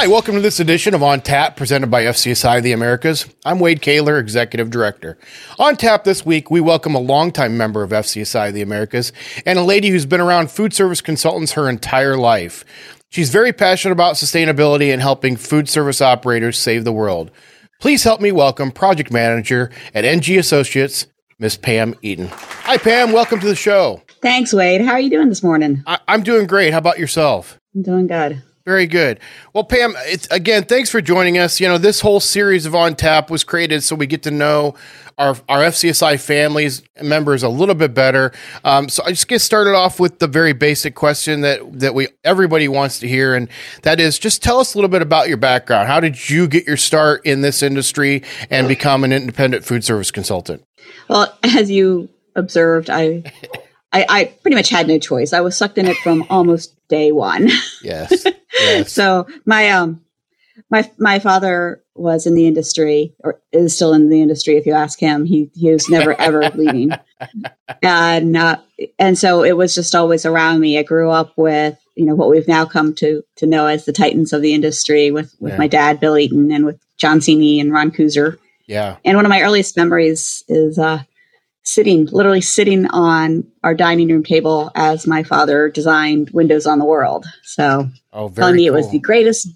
Hi, welcome to this edition of On Tap presented by FCSI of the Americas. I'm Wade Koehler, Executive Director. On Tap this week, we welcome a longtime member of FCSI of the Americas and a lady who's been around food service consultants her entire life. She's very passionate about sustainability and helping food service operators save the world. Please help me welcome Project Manager at NG Associates, Miss Pam Eaton. Hi, Pam. Welcome to the show. Thanks, Wade. How are you doing this morning? I- I'm doing great. How about yourself? I'm doing good. Very good. Well, Pam, it's again, thanks for joining us. You know, this whole series of On Tap was created so we get to know our, our FCSI families members a little bit better. Um, so I just get started off with the very basic question that that we everybody wants to hear, and that is just tell us a little bit about your background. How did you get your start in this industry and become an independent food service consultant? Well, as you observed, I, I, I pretty much had no choice. I was sucked in it from almost day one. Yes. yes. so my um, my my father was in the industry, or is still in the industry. If you ask him, he he was never ever leaving, and uh, and so it was just always around me. I grew up with you know what we've now come to to know as the titans of the industry with with Yeah. my dad Bill Eaton and with John Cini and Ron Kooser. yeah. And one of my earliest memories is uh, sitting, literally sitting on our dining room table as my father designed Windows on the World. So Oh, very telling me it was the greatest,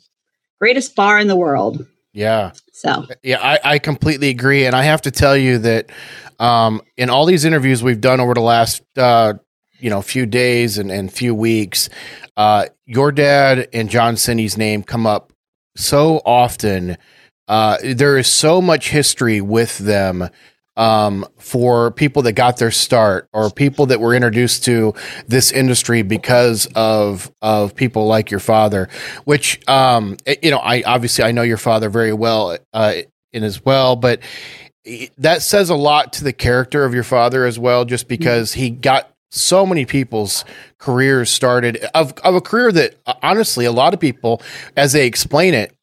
greatest bar in the world. yeah. So Yeah, I, I completely agree, and I have to tell you that um, in all these interviews we've done over the last uh, you know few days and, and few weeks, uh, your dad and John Cini's name come up so often. Uh, there is so much history with them um, for people that got their start or people that were introduced to this industry because of of people like your father. Which um, eh, you know, I obviously I know your father very well uh, in as well, but that says a lot to the character of your father as well, just because he got so many people's careers started of of a career that uh, honestly a lot of people, as they explain it,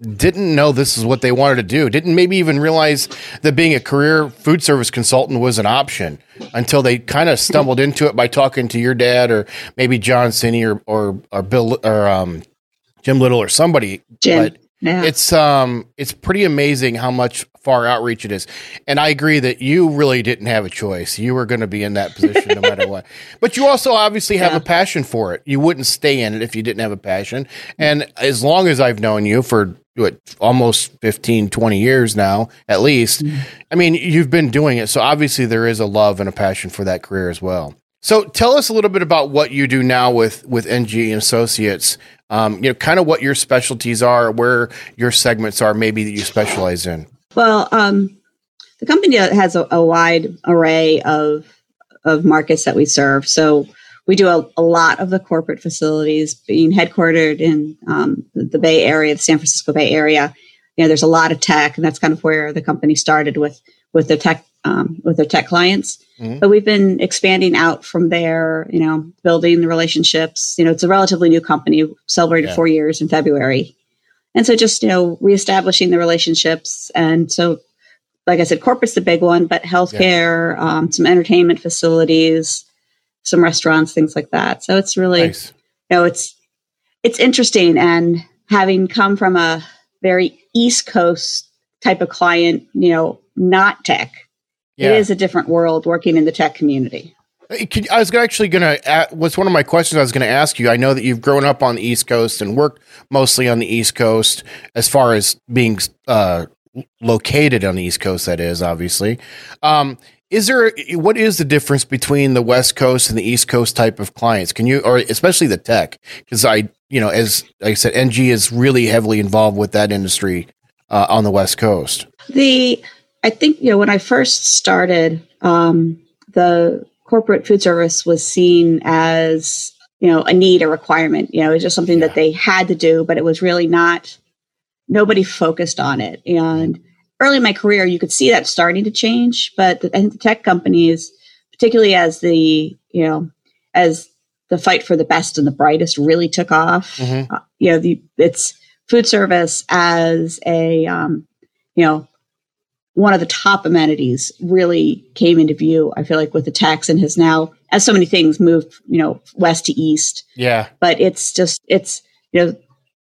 didn't know this is what they wanted to do. Didn't maybe even realize that being a career food service consultant was an option until they kind of stumbled into it by talking to your dad or maybe John Cini or or, or Bill or um, Jim Little or somebody. Jim, But yeah. it's um it's pretty amazing how much far outreach it is. And I agree that you really didn't have a choice. You were going to be in that position no matter what. But you also obviously have Yeah. a passion for it. You wouldn't stay in it if you didn't have a passion. And as long as I've known you for what almost 15 20 years now at least. I mean, you've been doing it. So obviously there is a love and a passion for that career as well. So tell us a little bit about what you do now with with NG Associates. Um, you know, kind of what your specialties are, where your segments are, maybe that you specialize in. Well, um, the company has a, a wide array of of markets that we serve. So we do a, a lot of the corporate facilities, being headquartered in um, the, Bay Area, the San Francisco Bay Area. You know, there's a lot of tech, and that's kind of where the company started with with their tech um, with their tech clients. Mhm. But we've been expanding out from there. You know, building the relationships. You know, it's a relatively new company. Celebrated Yeah. four years in February. And so just, you know, reestablishing the relationships. And so, like I said, corporate's the big one, but healthcare, um, some entertainment facilities, some restaurants, things like that. So it's really, Nice. you know, it's, it's interesting. And having come from a very East Coast type of client, you know, not tech, Yeah. it is a different world working in the tech community. I was actually going to. Was one of my questions I was going to ask you. I know that you've grown up on the East Coast and worked mostly on the East Coast, as far as being uh, located on the East Coast. That is obviously. Um, is there what is the difference between the West Coast and the East Coast type of clients? Can you, or especially the tech? Because I, you know, as like I said, NG is really heavily involved with that industry uh, on the West Coast. The I think you know when I first started, um, the corporate food service was seen as you know a need, a requirement. You know, it was just something Yeah. that they had to do, but it was really not. Nobody focused on it, and early in my career, you could see that starting to change. But the, I think the tech companies, particularly as the you know as the fight for the best and the brightest really took off, Mhm. uh, you know, the it's food service as a um, you know one of the top amenities really came into view. I feel like with the tax and has now, as so many things moved, you know, west to east. Yeah, But it's just it's you know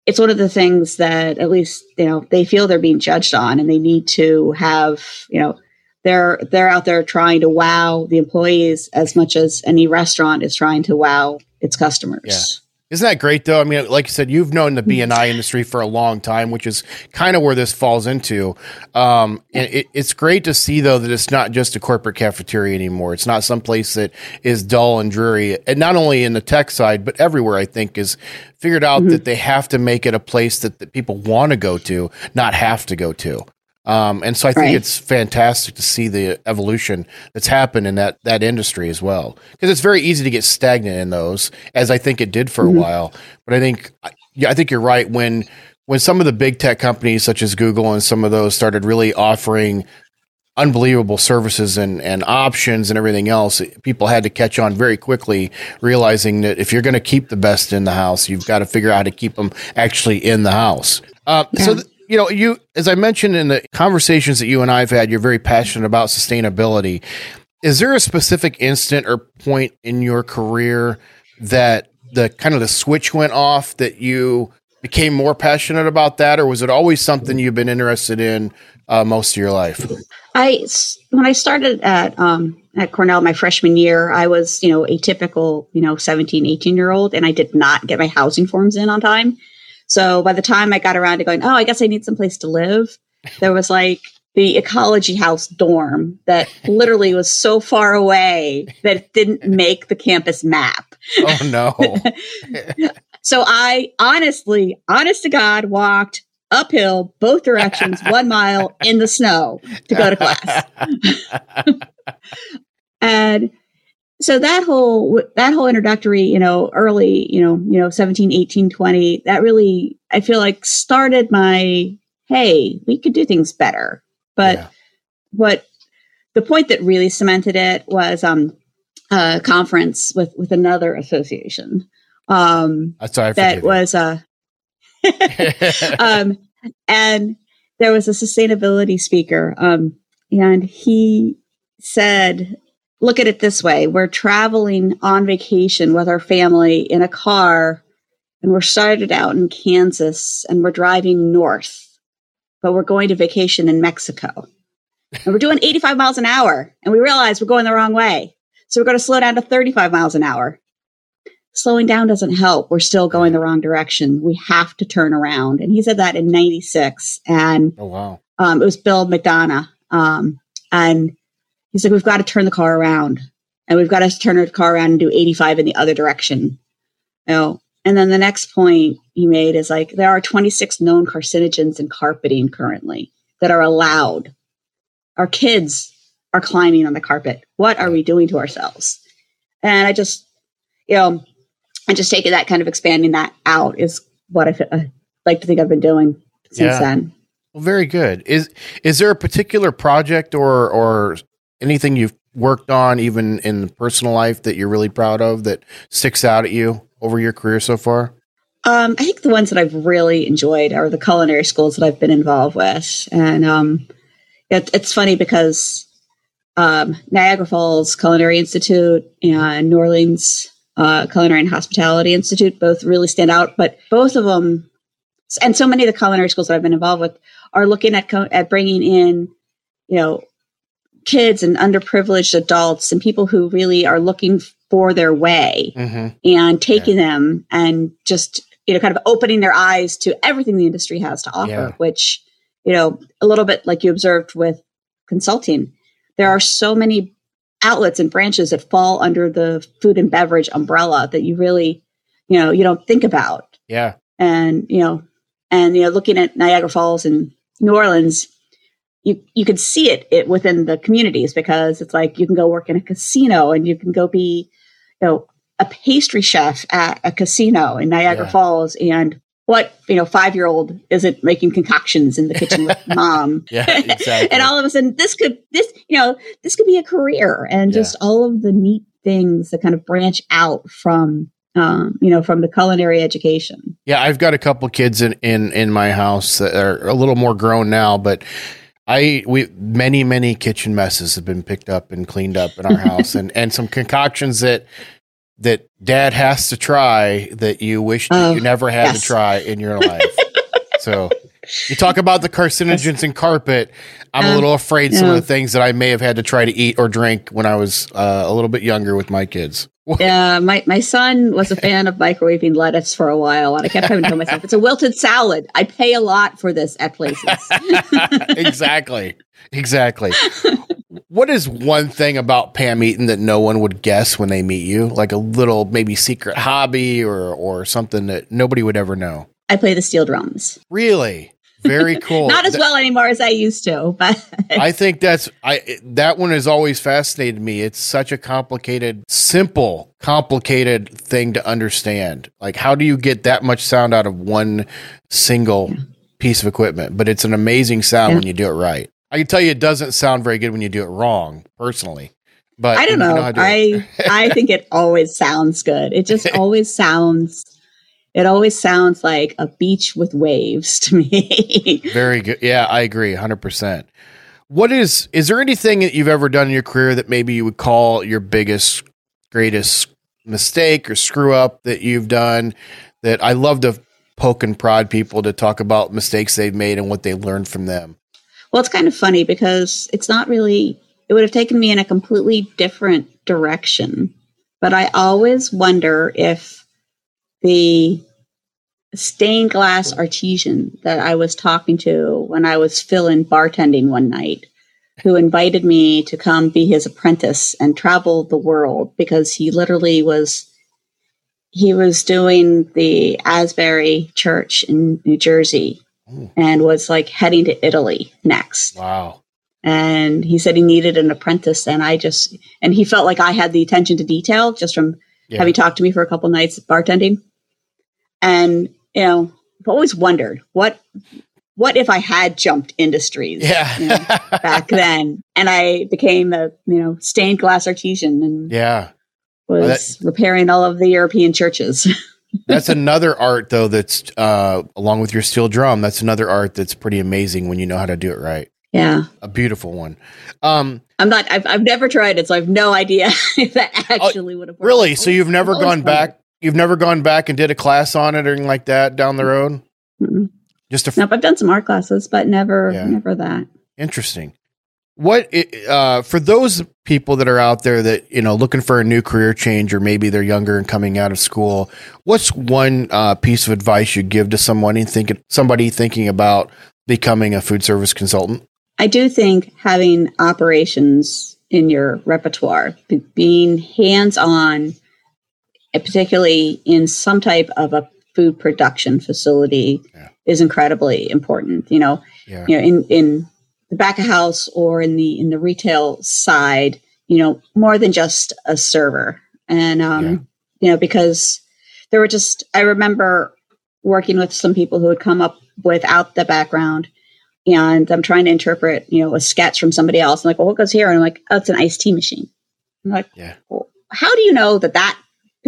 it's one of the things that at least you know they feel they're being judged on and they need to have you know they're they're out there trying to wow the employees as much as any restaurant is trying to wow its customers yeah. Isn't that great though? I mean, like you said, you've known the B&I industry for a long time, which is kind of where this falls into. Um, and it, it's great to see though that it's not just a corporate cafeteria anymore. It's not some place that is dull and dreary. And not only in the tech side, but everywhere I think is figured out mm-hmm. that they have to make it a place that, that people want to go to, not have to go to. Um, and so I think right. it's fantastic to see the evolution that's happened in that that industry as well, because it's very easy to get stagnant in those, as I think it did for mm-hmm. a while. But I think, yeah, I think you're right when when some of the big tech companies such as Google and some of those started really offering unbelievable services and, and options and everything else, people had to catch on very quickly, realizing that if you're going to keep the best in the house, you've got to figure out how to keep them actually in the house. Uh, yeah. So, th- you know, you as I mentioned in the conversations that you and I've had, you're very passionate about sustainability. Is there a specific instant or point in your career that the kind of the switch went off that you became more passionate about that, or was it always something you've been interested in uh, most of your life? I when I started at um, at Cornell my freshman year, I was you know a typical you know 17, 18 year old, and I did not get my housing forms in on time. So by the time I got around to going, oh, I guess I need some place to live, there was like the ecology house dorm that literally was so far away that it didn't make the campus map. Oh no. so I honestly, honest to God, walked uphill both directions, one mile in the snow to go to class. and so that whole that whole introductory you know early you know you know 17 18 20 that really i feel like started my hey we could do things better. But yeah. what the point that really cemented it was um a conference with with another association. Um Sorry, that was uh um and there was a sustainability speaker um and he said look at it this way. We're traveling on vacation with our family in a car and we're started out in kansas and we're driving north but we're going to vacation in mexico. And we're doing 85 miles an hour and we realize we're going the wrong way. So we're going to slow down to 35 miles an hour. Slowing down doesn't help. We're still going the wrong direction. We have to turn around. And he said that in 96 and oh wow. um, it was bill mcdonough um, and He's like, we've got to turn the car around and we've got to turn the car around and do 85 in the other direction. You know, and then the next point he made is like, there are 26 known carcinogens in carpeting currently that are allowed. Our kids are climbing on the carpet. What are we doing to ourselves? And I just, you know, and just taking that kind of expanding that out is what I, I like to think I've been doing since yeah. then. Well, very good. Is is there a particular project or or anything you've worked on, even in personal life, that you're really proud of that sticks out at you over your career so far? Um, I think the ones that I've really enjoyed are the culinary schools that I've been involved with, and um, it, it's funny because um, Niagara Falls Culinary Institute and New Orleans uh, Culinary and Hospitality Institute both really stand out. But both of them, and so many of the culinary schools that I've been involved with, are looking at co- at bringing in, you know, kids and underprivileged adults and people who really are looking for their way mm-hmm. and taking yeah. them and just you know kind of opening their eyes to everything the industry has to offer yeah. which you know a little bit like you observed with consulting there are so many outlets and branches that fall under the food and beverage umbrella that you really you know you don't think about yeah and you know and you know looking at niagara falls and new orleans you you could see it, it within the communities because it's like you can go work in a casino and you can go be you know a pastry chef at a casino in Niagara yeah. Falls and what you know five year old isn't making concoctions in the kitchen with mom yeah exactly and all of a sudden this could this you know this could be a career and yeah. just all of the neat things that kind of branch out from um, you know, from the culinary education. Yeah, I've got a couple kids in in in my house that are a little more grown now, but I we many many kitchen messes have been picked up and cleaned up in our house, and and some concoctions that that dad has to try that you wish that Oh, you never had yes. to try in your life. so you talk about the carcinogens in carpet. I'm a little afraid some Yeah. of the things that I may have had to try to eat or drink when I was uh, a little bit younger with my kids. Yeah, my, my son was a fan of microwaving lettuce for a while, and I kept having to tell myself, it's a wilted salad. I pay a lot for this at places. exactly. Exactly. What is one thing about Pam Eaton that no one would guess when they meet you? Like a little maybe secret hobby or or something that nobody would ever know. I play the steel drums. Really? Very cool. Not as well anymore as I used to, but I think that's I that one has always fascinated me. It's such a complicated, simple, complicated thing to understand. Like how do you get that much sound out of one single piece of equipment? But it's an amazing sound Yeah. when you do it right. I can tell you it doesn't sound very good when you do it wrong, personally. But I don't know. do. I I think it always sounds good. It just always sounds it always sounds like a beach with waves to me. Very good. Yeah, I agree 100%. What is is there anything that you've ever done in your career that maybe you would call your biggest greatest mistake or screw up that you've done that I love to poke and prod people to talk about mistakes they've made and what they learned from them. Well, it's kind of funny because it's not really, it would have taken me in a completely different direction. But I always wonder if the stained glass artesian that I was talking to when I was filling bartending one night, who invited me to come be his apprentice and travel the world because he literally was. He was doing the Asbury Church in New Jersey Ooh. and was like heading to Italy next. Wow. And he said he needed an apprentice. And I just, and he felt like I had the attention to detail just from Yeah. having talked to me for a couple nights bartending. And, you know, I've always wondered what, what if I had jumped industries Yeah. you know, back then and I became a, you know, stained glass artesian and yeah. was repairing all of the European churches. That's another art though that's uh along with your steel drum, that's another art that's pretty amazing when you know how to do it right. yeah. A beautiful one. Um I'm not, I've, I've never tried it, so I have no idea if that actually would have worked. Oh, Really? So you've never gone back? You've never gone back and did a class on it or anything like that down the road? Mm-mm. Just a Nope, I've done some art classes, but never, Yeah. never that. interesting. What uh, for those people that are out there that you know looking for a new career change, or maybe they're younger and coming out of school? What's one uh, piece of advice you'd give to someone in thinking somebody thinking about becoming a food service consultant? I do think having operations in your repertoire, being hands on, particularly in some type of a food production facility, Yeah. is incredibly important. You know, Yeah, you know, in in the back of house or in the in the retail side, you know, more than just a server. And um, Yeah. you know, because there were just I remember working with some people who had come up without the background and I'm trying to interpret, you know, a sketch from somebody else. I'm like, well, what goes here? And I'm like, oh, it's an iced tea machine. I'm like, Yeah. well, how do you know that that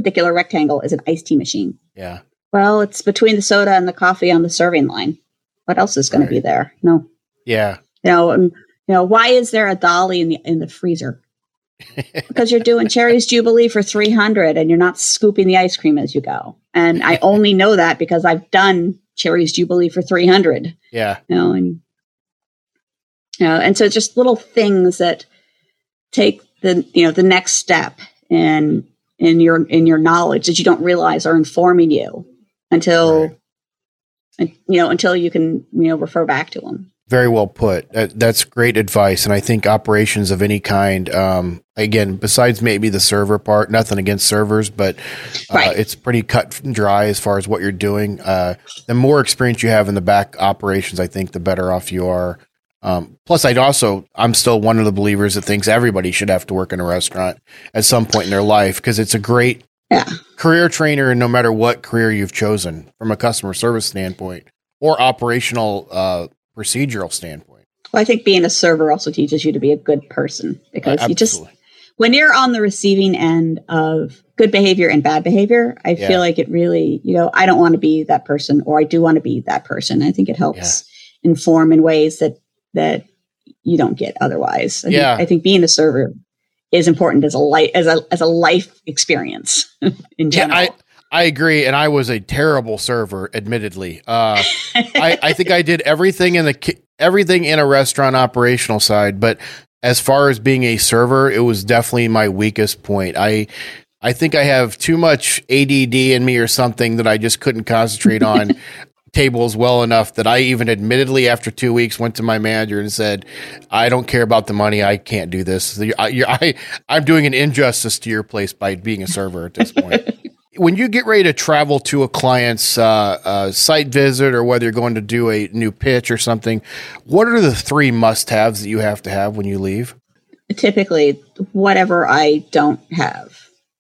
particular rectangle is an iced tea machine? yeah, Well, it's between the soda and the coffee on the serving line. What else is going Right. to be there? No, yeah, you know, and, you know, why is there a dolly in the in the freezer? because you're doing Cherries Jubilee for 300 and you're not scooping the ice cream as you go. And I only know that because I've done Cherries Jubilee for 300, yeah, you know, and you know, and so just little things that take the you know the next step in in your in your knowledge that you don't realize are informing you until Right. and, you know until you can you know refer back to them. Very well put. That, that's great advice, and I think operations of any kind, um, again, besides maybe the server part, nothing against servers, but uh, Right. it's pretty cut and dry as far as what you're doing. Uh, the more experience you have in the back operations, I think the better off you are. Um, plus, I'd also, I'm still one of the believers that thinks everybody should have to work in a restaurant at some point in their life because it's a great Yeah. career trainer, and no matter what career you've chosen from a customer service standpoint or operational uh, procedural standpoint. Well, I think being a server also teaches you to be a good person because you just when you're on the receiving end of good behavior and bad behavior, I Yeah. feel like it really, you know, I don't want to be that person or I do want to be that person. I think it helps inform in ways that that you don't get otherwise. I Yeah. think, I think being a server is important as a life as a as a life experience in general. Yeah, I, I agree, and I was a terrible server, admittedly. Uh, I, I think I did everything in the everything in a restaurant operational side, but as far as being a server, it was definitely my weakest point. I I think I have too much ADD in me or something that I just couldn't concentrate on tables well enough that I even admittedly after two weeks went to my manager and said, "I don't care about the money. I can't do this. I, I I'm doing an injustice to your place by being a server at this point." when you get ready to travel to a client's uh, uh, site visit or whether you're going to do a new pitch or something, what are the three must haves that you have to have when you leave? Typically, whatever I don't have.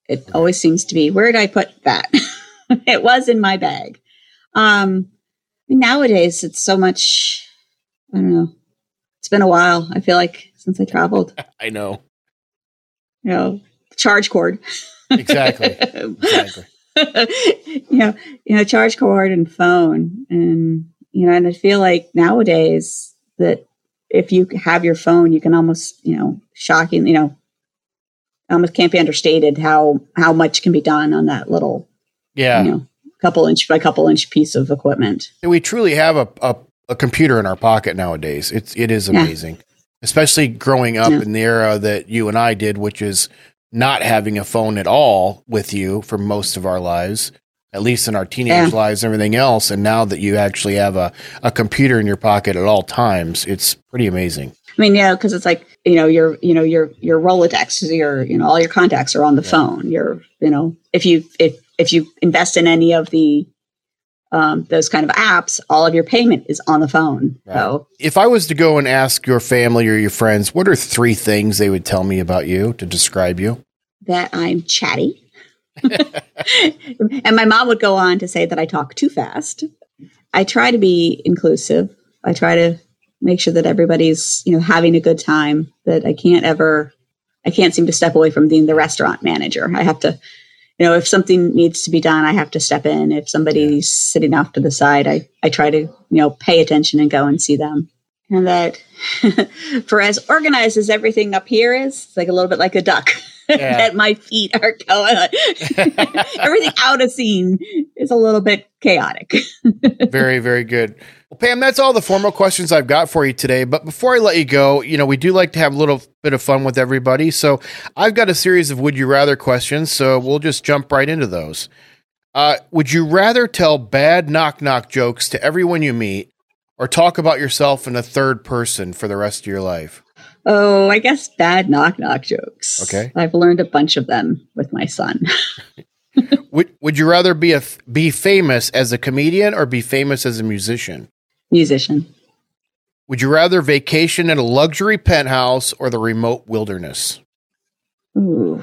It always seems to be where did I put that? it was in my bag. Um, nowadays, it's so much. I don't know. It's been a while. I feel like since I traveled. I know. You know, charge cord. Exactly. exactly. you know, you know, charge cord and phone, and you know, and I feel like nowadays that if you have your phone, you can almost, you know, shocking, you know, almost can't be understated how how much can be done on that little, yeah, you know, couple inch by couple inch piece of equipment. We truly have a, a, a computer in our pocket nowadays. It's it is amazing, yeah. especially growing up yeah. in the era that you and I did, which is not having a phone at all with you for most of our lives, at least in our teenage yeah. lives and everything else. And now that you actually have a, a computer in your pocket at all times, it's pretty amazing. I mean, yeah, because it's like you know your you know your your Rolodex, your you know all your contacts are on the yeah. phone. Your you know if you if if you invest in any of the um, those kind of apps, all of your payment is on the phone. Right. So, if I was to go and ask your family or your friends, what are three things they would tell me about you to describe you? That I'm chatty. and my mom would go on to say that I talk too fast. I try to be inclusive. I try to make sure that everybody's, you know, having a good time, that I can't ever I can't seem to step away from being the restaurant manager. I have to you know, if something needs to be done, I have to step in. If somebody's sitting off to the side, I, I try to, you know, pay attention and go and see them. And that for as organized as everything up here is, it's like a little bit like a duck. Yeah. that my feet are going. everything out of scene is a little bit chaotic. very, very good. Well, Pam, that's all the formal questions I've got for you today. But before I let you go, you know, we do like to have a little bit of fun with everybody. So I've got a series of would you rather questions. So we'll just jump right into those. Uh, would you rather tell bad knock knock jokes to everyone you meet or talk about yourself in a third person for the rest of your life? Oh, I guess bad knock knock jokes. Okay. I've learned a bunch of them with my son. would Would you rather be a be famous as a comedian or be famous as a musician? musician. Would you rather vacation in a luxury penthouse or the remote wilderness? Ooh,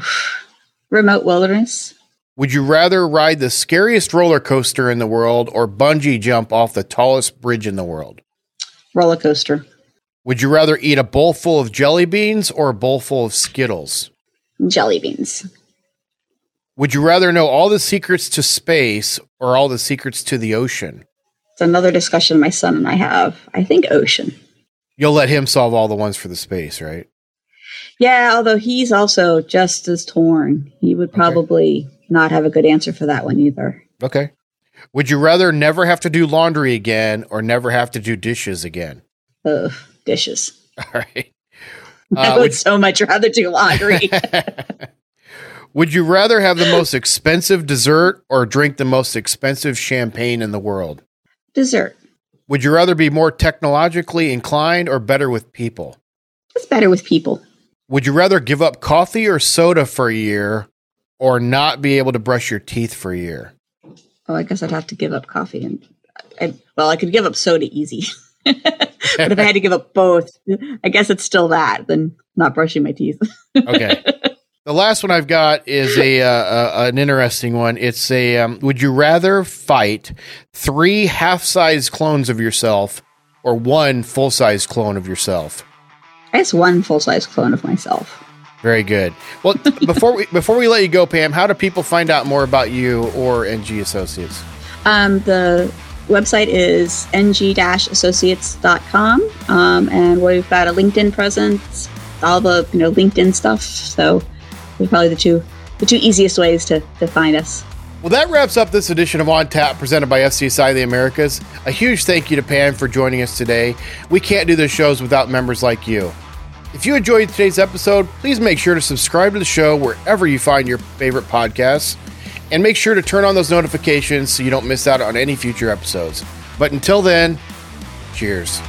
remote wilderness. Would you rather ride the scariest roller coaster in the world or bungee jump off the tallest bridge in the world? Roller coaster. Would you rather eat a bowl full of jelly beans or a bowl full of Skittles? Jelly beans. Would you rather know all the secrets to space or all the secrets to the ocean? It's another discussion my son and I have. I think ocean. You'll let him solve all the ones for the space, right? Yeah, although he's also just as torn. He would probably okay. not have a good answer for that one either. Okay. Would you rather never have to do laundry again or never have to do dishes again? Ugh, dishes. All right. Uh, I would, would so much rather do laundry. would you rather have the most expensive dessert or drink the most expensive champagne in the world? dessert. Would you rather be more technologically inclined or better with people? It's better with people. Would you rather give up coffee or soda for a year or not be able to brush your teeth for a year? Oh, I guess I'd have to give up coffee and I, well, I could give up soda easy. But if I had to give up both, I guess it's still that than not brushing my teeth. okay. The last one I've got is a, uh, uh, an interesting one. It's a um, would you rather fight three half size clones of yourself or one full size clone of yourself? I guess one full size clone of myself. Very good. Well, before we before we let you go, Pam, how do people find out more about you or NG Associates? Um, the website is ng-associates.com, um, and we've got a LinkedIn presence all the you know LinkedIn stuff. So they're probably the two the two easiest ways to, to find us. Well, that wraps up this edition of On Tap presented by FCSI the Americas. A huge thank you to Pam for joining us today. We can't do the shows without members like you. If you enjoyed today's episode, please make sure to subscribe to the show wherever you find your favorite podcasts. And make sure to turn on those notifications so you don't miss out on any future episodes. But until then, cheers.